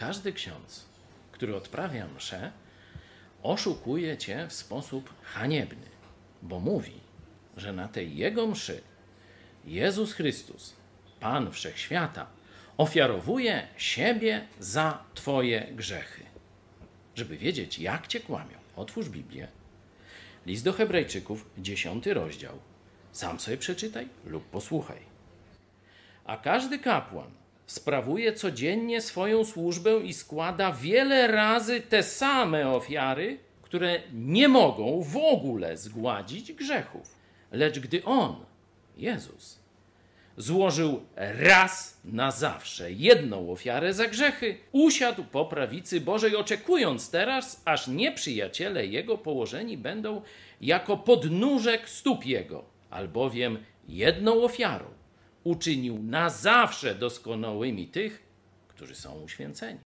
Każdy ksiądz, który odprawia mszę, oszukuje cię w sposób haniebny, bo mówi, że na tej jego mszy Jezus Chrystus, Pan Wszechświata, ofiarowuje siebie za Twoje grzechy. Żeby wiedzieć, jak Cię kłamią, otwórz Biblię. List do Hebrajczyków, dziesiąty rozdział. Sam sobie przeczytaj lub posłuchaj. A każdy kapłan sprawuje codziennie swoją służbę i składa wiele razy te same ofiary, które nie mogą w ogóle zgładzić grzechów. Lecz gdy on, Jezus, złożył raz na zawsze jedną ofiarę za grzechy, usiadł po prawicy Bożej, oczekując teraz, aż nieprzyjaciele jego położeni będą jako podnóżek stóp jego, albowiem jedną ofiarą uczynił na zawsze doskonałymi tych, którzy są uświęceni.